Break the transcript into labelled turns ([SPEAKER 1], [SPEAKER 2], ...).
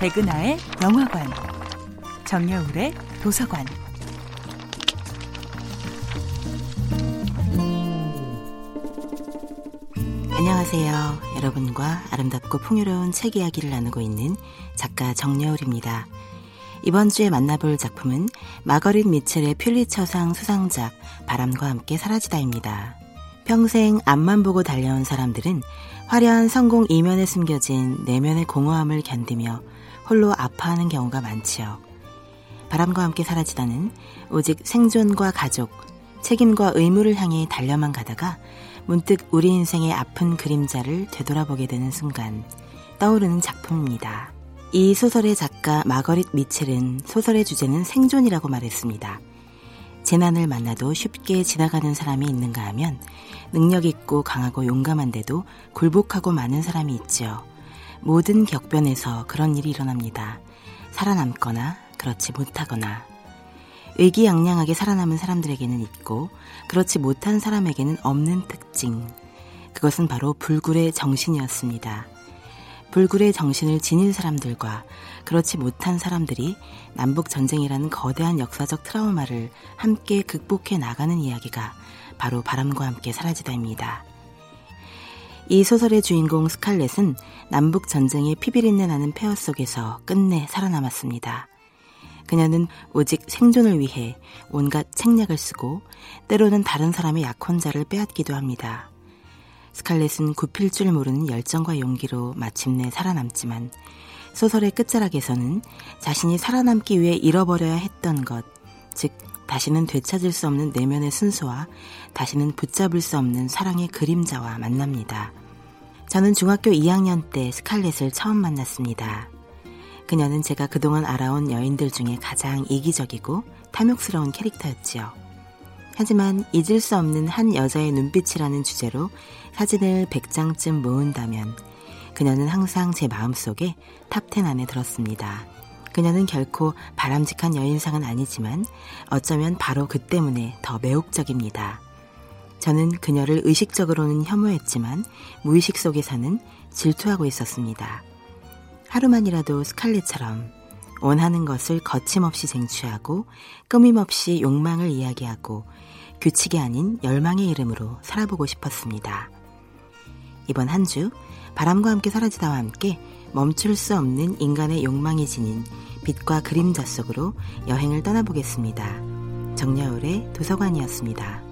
[SPEAKER 1] 백은하의 영화관, 정여울의 도서관.
[SPEAKER 2] 안녕하세요. 여러분과 아름답고 풍요로운 책 이야기를 나누고 있는 작가 정여울입니다. 이번 주에 만나볼 작품은 마거릿 미첼의 퓰리처상 수상작 바람과 함께 사라지다입니다. 평생 앞만 보고 달려온 사람들은 화려한 성공 이면에 숨겨진 내면의 공허함을 견디며 홀로 아파하는 경우가 많지요. 바람과 함께 사라지다는 오직 생존과 가족, 책임과 의무를 향해 달려만 가다가 문득 우리 인생의 아픈 그림자를 되돌아보게 되는 순간 떠오르는 작품입니다. 이 소설의 작가 마거릿 미첼은 소설의 주제는 생존이라고 말했습니다. 재난을 만나도 쉽게 지나가는 사람이 있는가 하면 능력 있고 강하고 용감한데도 굴복하고 많은 사람이 있지요. 모든 격변에서 그런 일이 일어납니다. 살아남거나 그렇지 못하거나 의기양양하게 살아남은 사람들에게는 있고 그렇지 못한 사람에게는 없는 특징. 그것은 바로 불굴의 정신이었습니다. 불굴의 정신을 지닌 사람들과 그렇지 못한 사람들이 남북 전쟁이라는 거대한 역사적 트라우마를 함께 극복해 나가는 이야기가 바로 바람과 함께 사라지다입니다. 이 소설의 주인공 스칼렛은 남북 전쟁의 피비린내 나는 폐허 속에서 끝내 살아남았습니다. 그녀는 오직 생존을 위해 온갖 책략을 쓰고 때로는 다른 사람의 약혼자를 빼앗기도 합니다. 스칼렛은 굽힐 줄 모르는 열정과 용기로 마침내 살아남지만 소설의 끝자락에서는 자신이 살아남기 위해 잃어버려야 했던 것, 즉 다시는 되찾을 수 없는 내면의 순수와 다시는 붙잡을 수 없는 사랑의 그림자와 만납니다. 저는 중학교 2학년 때 스칼렛을 처음 만났습니다. 그녀는 제가 그동안 알아온 여인들 중에 가장 이기적이고 탐욕스러운 캐릭터였지요. 하지만 잊을 수 없는 한 여자의 눈빛이라는 주제로 사진을 100장쯤 모은다면 그녀는 항상 제 마음속에 top 10 안에 들었습니다. 그녀는 결코 바람직한 여인상은 아니지만 어쩌면 바로 그 때문에 더 매혹적입니다. 저는 그녀를 의식적으로는 혐오했지만 무의식 속에서는 질투하고 있었습니다. 하루만이라도 스칼렛처럼 원하는 것을 거침없이 쟁취하고 끊임없이 욕망을 이야기하고 규칙이 아닌 열망의 이름으로 살아보고 싶었습니다. 이번 한 주 바람과 함께 사라지다와 함께 멈출 수 없는 인간의 욕망이 지닌 빛과 그림자 속으로 여행을 떠나보겠습니다. 정여울의 도서관이었습니다.